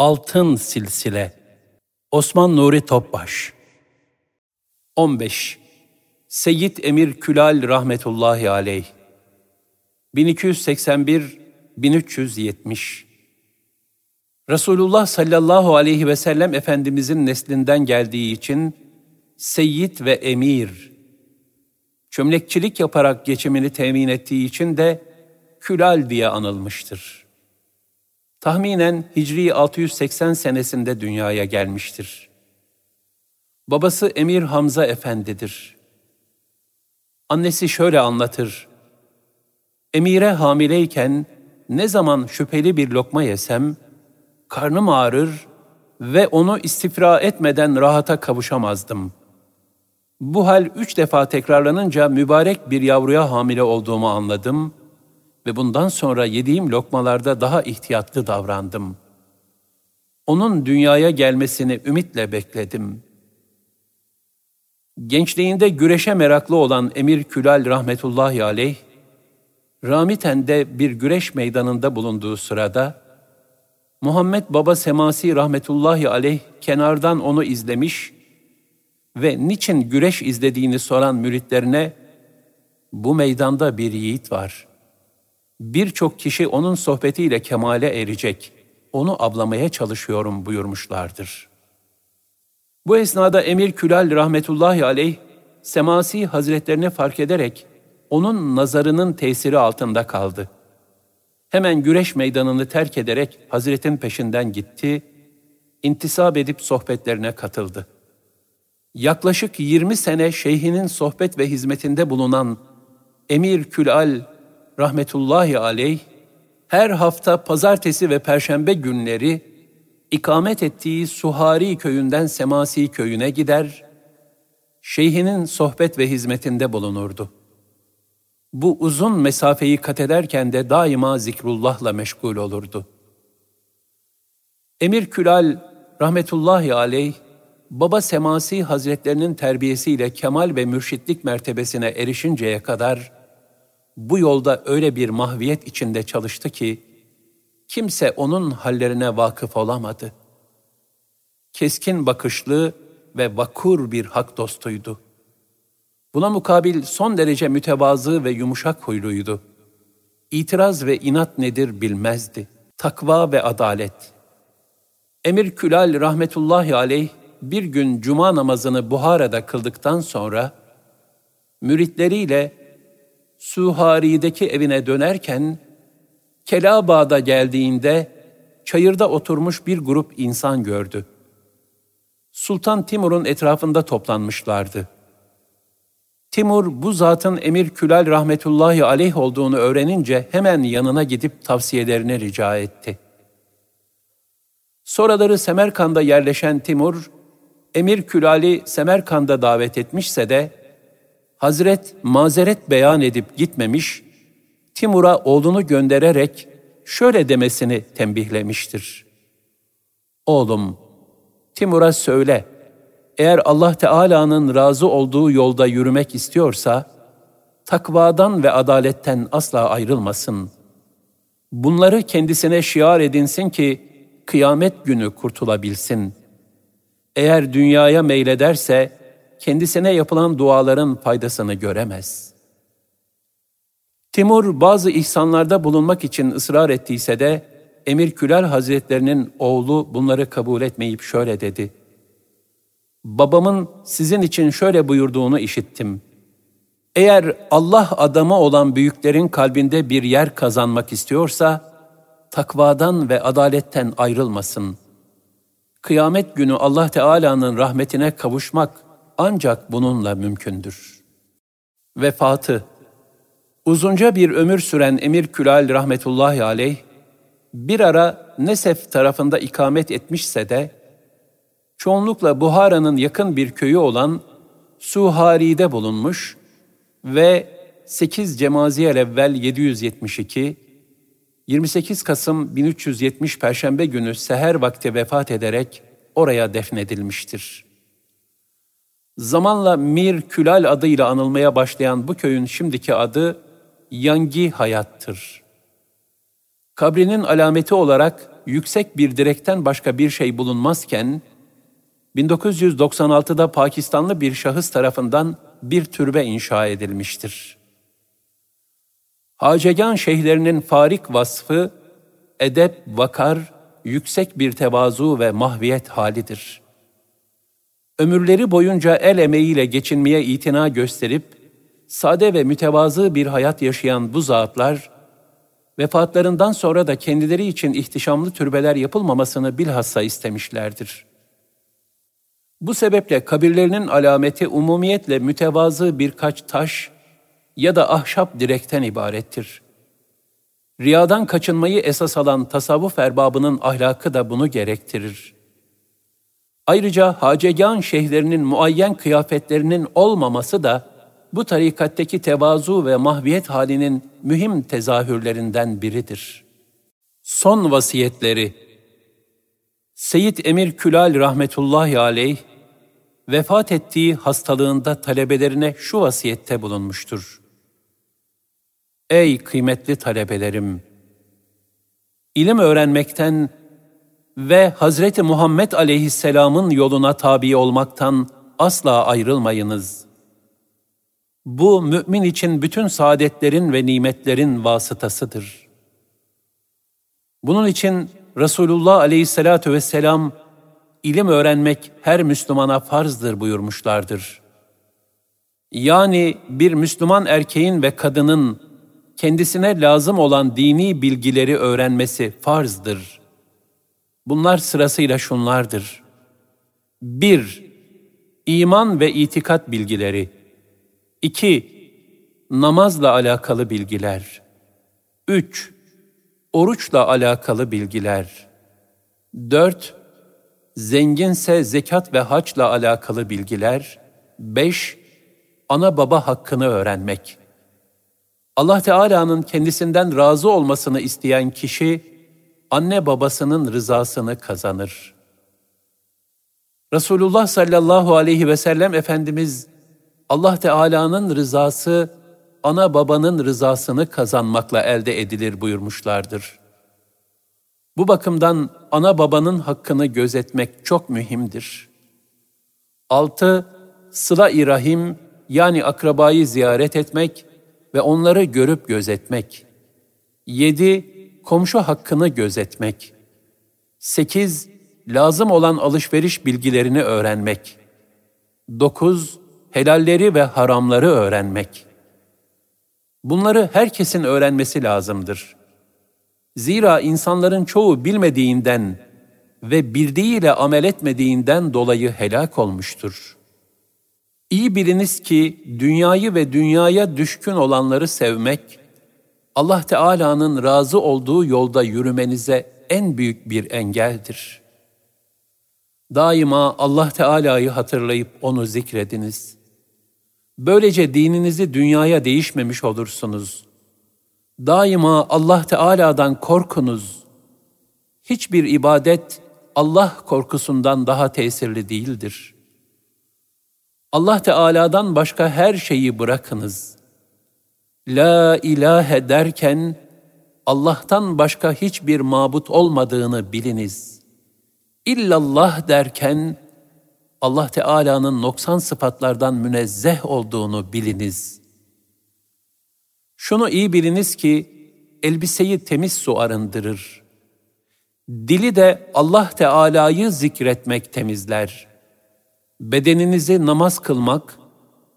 Altın Silsile Osman Nuri Topbaş 15. Seyyid Emir Külal Rahmetullahi Aleyh 1281-1370 Resulullah sallallahu aleyhi ve sellem Efendimizin neslinden geldiği için Seyyid ve Emir, çömlekçilik yaparak geçimini temin ettiği için de Külal diye anılmıştır. Tahminen Hicri 680 senesinde dünyaya gelmiştir. Babası Emir Hamza Efendidir. Annesi şöyle anlatır. Emire hamileyken ne zaman şüpheli bir lokma yesem, karnım ağrır ve onu istifra etmeden rahata kavuşamazdım. Bu hal üç defa tekrarlanınca mübarek bir yavruya hamile olduğumu anladım ve bundan sonra yediğim lokmalarda daha ihtiyatlı davrandım. Onun dünyaya gelmesini ümitle bekledim. Gençliğinde güreşe meraklı olan Emir Külal rahmetullahi aleyh, Ramiten'de bir güreş meydanında bulunduğu sırada, Muhammed Baba Semasi rahmetullahi aleyh kenardan onu izlemiş ve niçin güreş izlediğini soran müritlerine, bu meydanda bir yiğit var. Birçok kişi onun sohbetiyle kemale erecek, onu ablamaya çalışıyorum buyurmuşlardır. Bu esnada Emir Külal rahmetullahi aleyh, Semasi hazretlerini fark ederek onun nazarının tesiri altında kaldı. Hemen güreş meydanını terk ederek Hazretin peşinden gitti, intisap edip sohbetlerine katıldı. Yaklaşık 20 sene şeyhinin sohbet ve hizmetinde bulunan Emir Külal rahmetullahi aleyh, her hafta pazartesi ve perşembe günleri ikamet ettiği Suhari köyünden Semasi köyüne gider, şeyhinin sohbet ve hizmetinde bulunurdu. Bu uzun mesafeyi kat ederken de daima zikrullahla meşgul olurdu. Emir Külal rahmetullahi aleyh, Baba Semasi Hazretlerinin terbiyesiyle kemal ve mürşitlik mertebesine erişinceye kadar bu yolda öyle bir mahviyet içinde çalıştı ki kimse onun hallerine vakıf olamadı. Keskin bakışlı ve vakur bir hak dostuydu. Buna mukabil son derece mütevazı ve yumuşak huyluydu. İtiraz ve inat nedir bilmezdi. Takva ve adalet. Emir Külal rahmetullahi aleyh bir gün cuma namazını Buhara'da kıldıktan sonra müritleriyle Suhari'deki evine dönerken Kelabağ'da geldiğinde çayırda oturmuş bir grup insan gördü. Sultan Timur'un etrafında toplanmışlardı. Timur bu zatın Emir Külal rahmetullahi aleyh olduğunu öğrenince hemen yanına gidip tavsiyelerini rica etti. Sonraları Semerkand'a yerleşen Timur, Emir Külal'i Semerkand'a davet etmişse de, Hazret mazeret beyan edip gitmemiş, Timur'a oğlunu göndererek şöyle demesini tembihlemiştir. Oğlum, Timur'a söyle, eğer Allah Teala'nın razı olduğu yolda yürümek istiyorsa, takvadan ve adaletten asla ayrılmasın. Bunları kendisine şiar edinsin ki, kıyamet günü kurtulabilsin. Eğer dünyaya meylederse, kendisine yapılan duaların faydasını göremez. Timur bazı ihsanlarda bulunmak için ısrar ettiyse de Emir Külal Hazretlerinin oğlu bunları kabul etmeyip şöyle dedi. Babamın sizin için şöyle buyurduğunu işittim. Eğer Allah adamı olan büyüklerin kalbinde bir yer kazanmak istiyorsa, takvadan ve adaletten ayrılmasın. Kıyamet günü Allah Teala'nın rahmetine kavuşmak ancak bununla mümkündür. Vefatı Uzunca bir ömür süren Emir Külal rahmetullahi aleyh, bir ara Nesef tarafında ikamet etmişse de, çoğunlukla Buhara'nın yakın bir köyü olan Suhari'de bulunmuş ve 8 Cemaziyel evvel 772, 28 Kasım 1370 Perşembe günü seher vakti vefat ederek oraya defnedilmiştir. Zamanla Mir Külal adıyla anılmaya başlayan bu köyün şimdiki adı Yangi Hayat'tır. Kabrinin alameti olarak yüksek bir direkten başka bir şey bulunmazken, 1996'da Pakistanlı bir şahıs tarafından bir türbe inşa edilmiştir. Hacegan şeyhlerinin farik vasfı, edep, vakar, yüksek bir tevazu ve mahviyet halidir. Ömürleri boyunca el emeğiyle geçinmeye itina gösterip, sade ve mütevazı bir hayat yaşayan bu zatlar, vefatlarından sonra da kendileri için ihtişamlı türbeler yapılmamasını bilhassa istemişlerdir. Bu sebeple kabirlerinin alameti umumiyetle mütevazı birkaç taş ya da ahşap direkten ibarettir. Riyadan kaçınmayı esas alan tasavvuf erbabının ahlakı da bunu gerektirir. Ayrıca hacegan şeyhlerinin muayyen kıyafetlerinin olmaması da bu tarikatteki tevazu ve mahviyet halinin mühim tezahürlerinden biridir. Son vasiyetleri Seyyid Emir Külal rahmetullahi aleyh, vefat ettiği hastalığında talebelerine şu vasiyette bulunmuştur. Ey kıymetli talebelerim! İlim öğrenmekten ve Hazreti Muhammed aleyhisselamın yoluna tabi olmaktan asla ayrılmayınız. Bu mümin için bütün saadetlerin ve nimetlerin vasıtasıdır. Bunun için Resulullah aleyhissalatu vesselam ilim öğrenmek her Müslümana farzdır buyurmuşlardır. Yani bir Müslüman erkeğin ve kadının kendisine lazım olan dini bilgileri öğrenmesi farzdır. Bunlar sırasıyla şunlardır. 1. İman ve itikat bilgileri. 2. Namazla alakalı bilgiler. 3. Oruçla alakalı bilgiler. 4. Zenginse zekat ve haçla alakalı bilgiler. 5. Ana baba hakkını öğrenmek. Allah Teala'nın kendisinden razı olmasını isteyen kişi, anne babasının rızasını kazanır. Resulullah sallallahu aleyhi ve sellem Efendimiz, Allah Teala'nın rızası, ana babanın rızasını kazanmakla elde edilir buyurmuşlardır. Bu bakımdan ana babanın hakkını gözetmek çok mühimdir. 6. Sıla-i Rahim yani akrabayı ziyaret etmek ve onları görüp gözetmek. 7. Komşu hakkını gözetmek. 8. Lazım olan alışveriş bilgilerini öğrenmek. 9. Helalleri ve haramları öğrenmek. Bunları herkesin öğrenmesi lazımdır. Zira insanların çoğu bilmediğinden ve bildiğiyle amel etmediğinden dolayı helak olmuştur.'' İyi biliniz ki dünyayı ve dünyaya düşkün olanları sevmek, Allah Teala'nın razı olduğu yolda yürümenize en büyük bir engeldir. Daima Allah Teala'yı hatırlayıp onu zikrediniz. Böylece dininizi dünyaya değişmemiş olursunuz. Daima Allah Teala'dan korkunuz. Hiçbir ibadet Allah korkusundan daha tesirli değildir.'' Allah Teala'dan başka her şeyi bırakınız. La ilahe derken Allah'tan başka hiçbir mabut olmadığını biliniz. İllallah derken Allah Teala'nın noksan sıfatlardan münezzeh olduğunu biliniz. Şunu iyi biliniz ki elbiseyi temiz su arındırır. Dili de Allah Teala'yı zikretmek temizler.'' Bedeninizi namaz kılmak,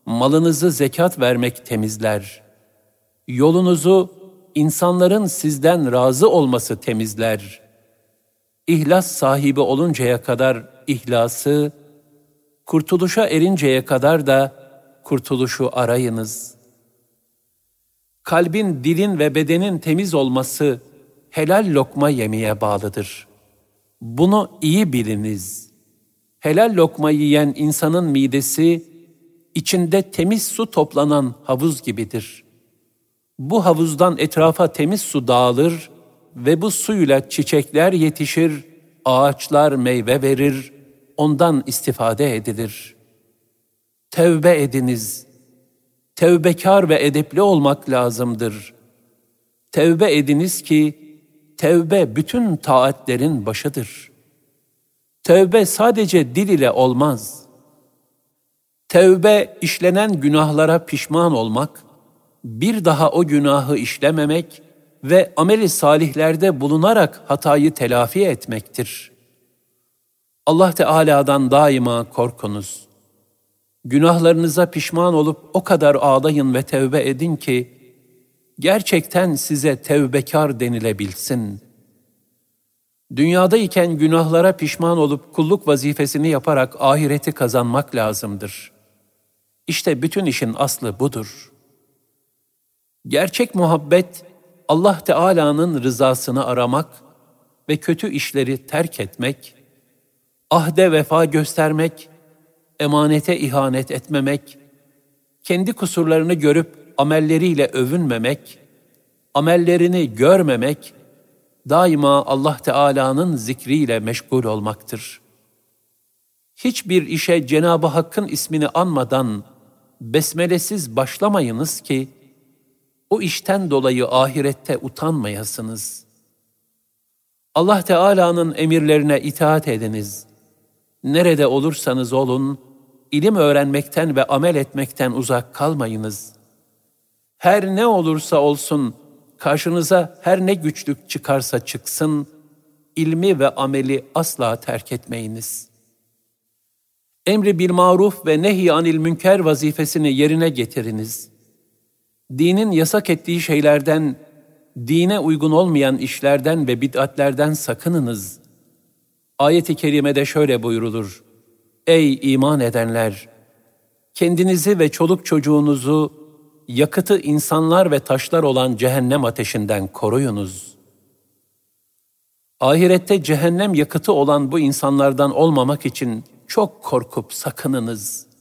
malınızı zekat vermek temizler. Yolunuzu insanların sizden razı olması temizler. İhlas sahibi oluncaya kadar ihlası, kurtuluşa erinceye kadar da kurtuluşu arayınız. Kalbin, dilin ve bedenin temiz olması helal lokma yemeye bağlıdır. Bunu iyi biliniz.'' helal lokma yiyen insanın midesi, içinde temiz su toplanan havuz gibidir. Bu havuzdan etrafa temiz su dağılır ve bu suyla çiçekler yetişir, ağaçlar meyve verir, ondan istifade edilir. Tevbe ediniz. Tevbekar ve edepli olmak lazımdır. Tevbe ediniz ki, tevbe bütün taatlerin başıdır. Tevbe sadece dil ile olmaz. Tevbe işlenen günahlara pişman olmak, bir daha o günahı işlememek ve ameli salihlerde bulunarak hatayı telafi etmektir. Allah Teala'dan daima korkunuz. Günahlarınıza pişman olup o kadar ağlayın ve tevbe edin ki, gerçekten size tevbekar denilebilsin. Dünyadayken günahlara pişman olup kulluk vazifesini yaparak ahireti kazanmak lazımdır. İşte bütün işin aslı budur. Gerçek muhabbet, Allah Teala'nın rızasını aramak ve kötü işleri terk etmek, ahde vefa göstermek, emanete ihanet etmemek, kendi kusurlarını görüp amelleriyle övünmemek, amellerini görmemek, daima Allah Teala'nın zikriyle meşgul olmaktır. Hiçbir işe Cenab-ı Hakk'ın ismini anmadan besmelesiz başlamayınız ki, o işten dolayı ahirette utanmayasınız. Allah Teala'nın emirlerine itaat ediniz. Nerede olursanız olun, ilim öğrenmekten ve amel etmekten uzak kalmayınız. Her ne olursa olsun, karşınıza her ne güçlük çıkarsa çıksın, ilmi ve ameli asla terk etmeyiniz. Emri bil maruf ve nehy anil münker vazifesini yerine getiriniz. Dinin yasak ettiği şeylerden, dine uygun olmayan işlerden ve bid'atlerden sakınınız. Ayet-i kerimede şöyle buyurulur. Ey iman edenler! Kendinizi ve çoluk çocuğunuzu yakıtı insanlar ve taşlar olan cehennem ateşinden koruyunuz. Ahirette cehennem yakıtı olan bu insanlardan olmamak için çok korkup sakınınız.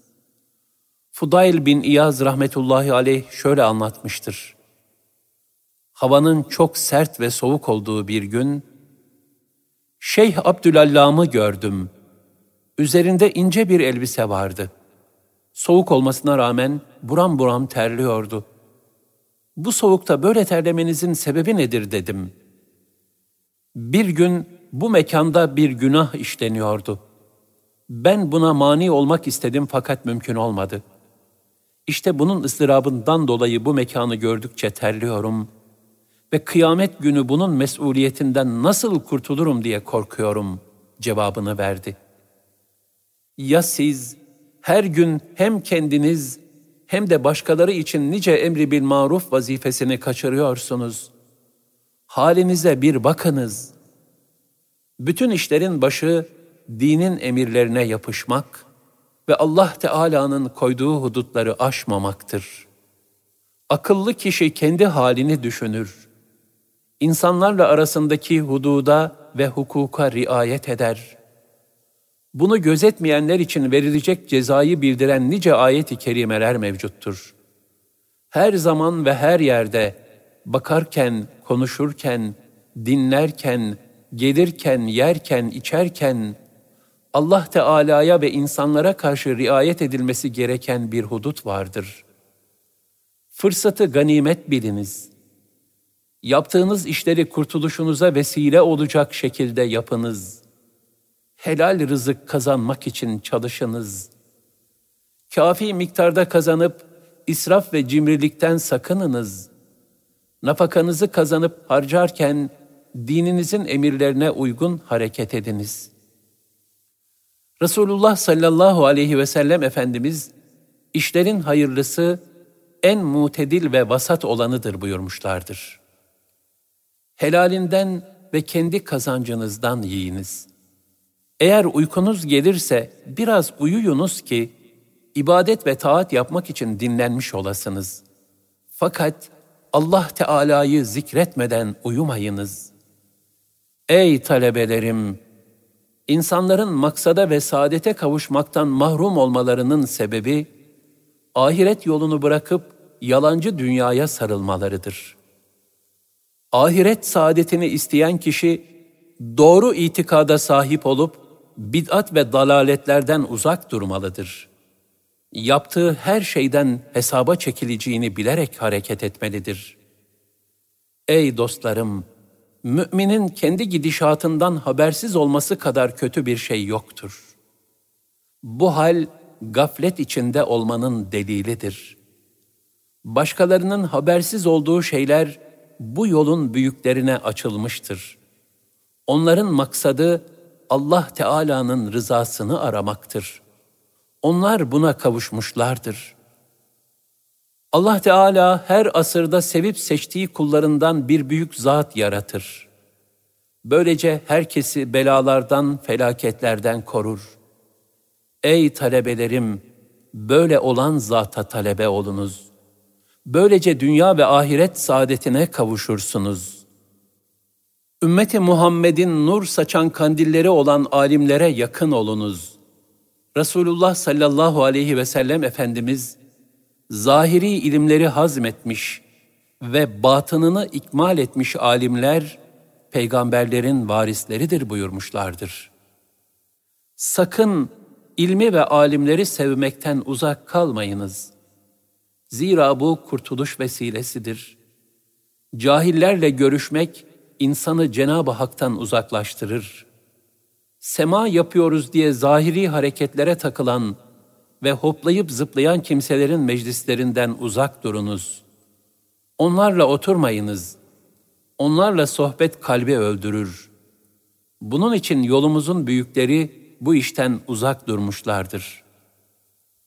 Fudayl bin İyaz rahmetullahi aleyh şöyle anlatmıştır. Havanın çok sert ve soğuk olduğu bir gün, Şeyh Abdülallam'ı gördüm. Üzerinde ince bir elbise vardı.'' Soğuk olmasına rağmen buram buram terliyordu. Bu soğukta böyle terlemenizin sebebi nedir dedim. Bir gün bu mekanda bir günah işleniyordu. Ben buna mani olmak istedim fakat mümkün olmadı. İşte bunun ıstırabından dolayı bu mekanı gördükçe terliyorum ve kıyamet günü bunun mesuliyetinden nasıl kurtulurum diye korkuyorum cevabını verdi. Ya siz her gün hem kendiniz hem de başkaları için nice emri bil maruf vazifesini kaçırıyorsunuz. Halinize bir bakınız. Bütün işlerin başı dinin emirlerine yapışmak ve Allah Teala'nın koyduğu hudutları aşmamaktır. Akıllı kişi kendi halini düşünür. İnsanlarla arasındaki hududa ve hukuka riayet eder.'' Bunu gözetmeyenler için verilecek cezayı bildiren nice ayet-i kerimeler mevcuttur. Her zaman ve her yerde bakarken, konuşurken, dinlerken, gelirken, yerken, içerken Allah Teala'ya ve insanlara karşı riayet edilmesi gereken bir hudut vardır. Fırsatı ganimet biliniz. Yaptığınız işleri kurtuluşunuza vesile olacak şekilde yapınız.'' helal rızık kazanmak için çalışınız. Kafi miktarda kazanıp israf ve cimrilikten sakınınız. Nafakanızı kazanıp harcarken dininizin emirlerine uygun hareket ediniz. Resulullah sallallahu aleyhi ve sellem Efendimiz, işlerin hayırlısı en mutedil ve vasat olanıdır buyurmuşlardır. Helalinden ve kendi kazancınızdan yiyiniz.'' Eğer uykunuz gelirse biraz uyuyunuz ki ibadet ve taat yapmak için dinlenmiş olasınız. Fakat Allah Teala'yı zikretmeden uyumayınız. Ey talebelerim! İnsanların maksada ve saadete kavuşmaktan mahrum olmalarının sebebi, ahiret yolunu bırakıp yalancı dünyaya sarılmalarıdır. Ahiret saadetini isteyen kişi, doğru itikada sahip olup, bid'at ve dalaletlerden uzak durmalıdır. Yaptığı her şeyden hesaba çekileceğini bilerek hareket etmelidir. Ey dostlarım! Müminin kendi gidişatından habersiz olması kadar kötü bir şey yoktur. Bu hal gaflet içinde olmanın delilidir. Başkalarının habersiz olduğu şeyler bu yolun büyüklerine açılmıştır. Onların maksadı Allah Teala'nın rızasını aramaktır. Onlar buna kavuşmuşlardır. Allah Teala her asırda sevip seçtiği kullarından bir büyük zat yaratır. Böylece herkesi belalardan, felaketlerden korur. Ey talebelerim, böyle olan zata talebe olunuz. Böylece dünya ve ahiret saadetine kavuşursunuz. Ümmeti Muhammed'in nur saçan kandilleri olan alimlere yakın olunuz. Resulullah sallallahu aleyhi ve sellem Efendimiz, zahiri ilimleri hazmetmiş ve batınını ikmal etmiş alimler, peygamberlerin varisleridir buyurmuşlardır. Sakın ilmi ve alimleri sevmekten uzak kalmayınız. Zira bu kurtuluş vesilesidir. Cahillerle görüşmek insanı Cenab-ı Hak'tan uzaklaştırır. Sema yapıyoruz diye zahiri hareketlere takılan ve hoplayıp zıplayan kimselerin meclislerinden uzak durunuz. Onlarla oturmayınız. Onlarla sohbet kalbi öldürür. Bunun için yolumuzun büyükleri bu işten uzak durmuşlardır.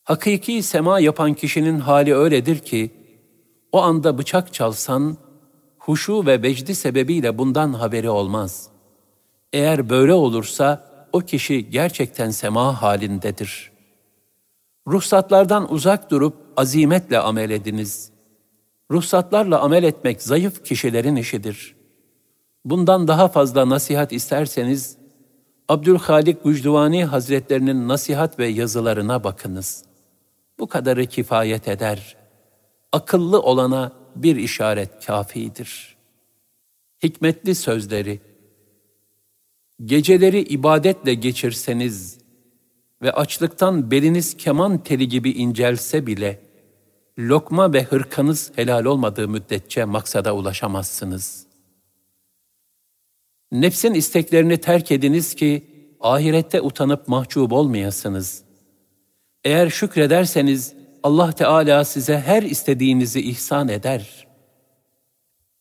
Hakiki sema yapan kişinin hali öyledir ki, o anda bıçak çalsan, huşu ve vecdi sebebiyle bundan haberi olmaz. Eğer böyle olursa, o kişi gerçekten sema halindedir. Ruhsatlardan uzak durup azimetle amel ediniz. Ruhsatlarla amel etmek zayıf kişilerin işidir. Bundan daha fazla nasihat isterseniz, Abdülhalik Gücduvani Hazretlerinin nasihat ve yazılarına bakınız. Bu kadarı kifayet eder. Akıllı olana bir işaret kafidir. Hikmetli sözleri Geceleri ibadetle geçirseniz ve açlıktan beliniz keman teli gibi incelse bile, lokma ve hırkanız helal olmadığı müddetçe maksada ulaşamazsınız.'' Nefsin isteklerini terk ediniz ki ahirette utanıp mahcup olmayasınız. Eğer şükrederseniz Allah Teala size her istediğinizi ihsan eder.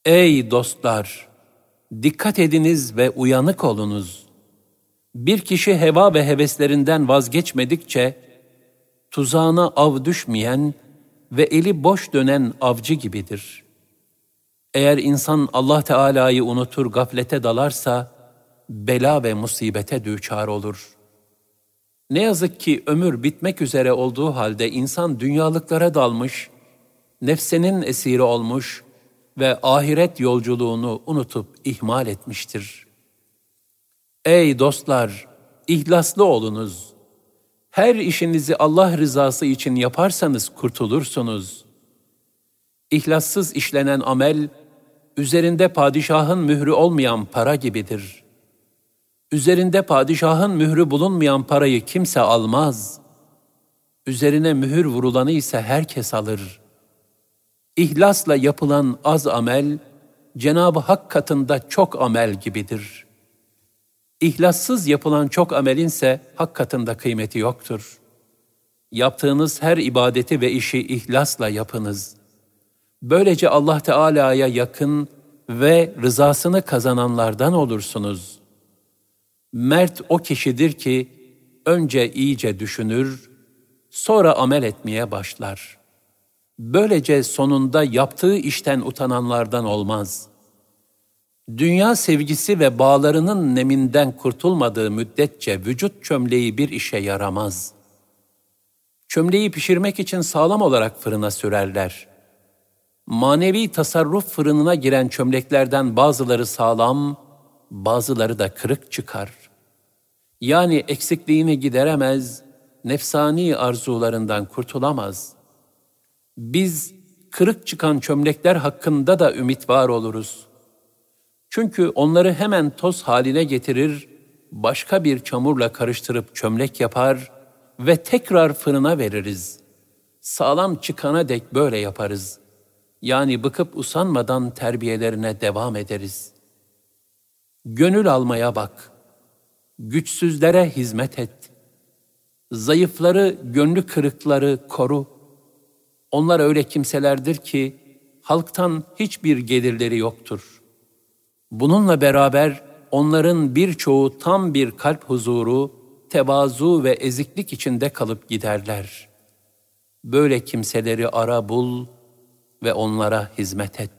Ey dostlar! Dikkat ediniz ve uyanık olunuz. Bir kişi heva ve heveslerinden vazgeçmedikçe, tuzağına av düşmeyen ve eli boş dönen avcı gibidir.'' Eğer insan Allah Teala'yı unutur, gaflete dalarsa, bela ve musibete düçar olur. Ne yazık ki ömür bitmek üzere olduğu halde insan dünyalıklara dalmış, nefsenin esiri olmuş ve ahiret yolculuğunu unutup ihmal etmiştir. Ey dostlar, ihlaslı olunuz. Her işinizi Allah rızası için yaparsanız kurtulursunuz. İhlassız işlenen amel, üzerinde padişahın mührü olmayan para gibidir. Üzerinde padişahın mührü bulunmayan parayı kimse almaz. Üzerine mühür vurulanı ise herkes alır. İhlasla yapılan az amel, Cenab-ı Hak katında çok amel gibidir. İhlassız yapılan çok amelinse Hak katında kıymeti yoktur. Yaptığınız her ibadeti ve işi ihlasla yapınız.'' Böylece Allah Teala'ya yakın ve rızasını kazananlardan olursunuz. Mert o kişidir ki önce iyice düşünür, sonra amel etmeye başlar. Böylece sonunda yaptığı işten utananlardan olmaz. Dünya sevgisi ve bağlarının neminden kurtulmadığı müddetçe vücut çömleği bir işe yaramaz. Çömleği pişirmek için sağlam olarak fırına sürerler.'' manevi tasarruf fırınına giren çömleklerden bazıları sağlam, bazıları da kırık çıkar. Yani eksikliğini gideremez, nefsani arzularından kurtulamaz. Biz kırık çıkan çömlekler hakkında da ümit var oluruz. Çünkü onları hemen toz haline getirir, başka bir çamurla karıştırıp çömlek yapar ve tekrar fırına veririz. Sağlam çıkana dek böyle yaparız.'' yani bıkıp usanmadan terbiyelerine devam ederiz. Gönül almaya bak. Güçsüzlere hizmet et. Zayıfları, gönlü kırıkları koru. Onlar öyle kimselerdir ki halktan hiçbir gelirleri yoktur. Bununla beraber onların birçoğu tam bir kalp huzuru, tevazu ve eziklik içinde kalıp giderler. Böyle kimseleri ara bul ve onlara hizmet et.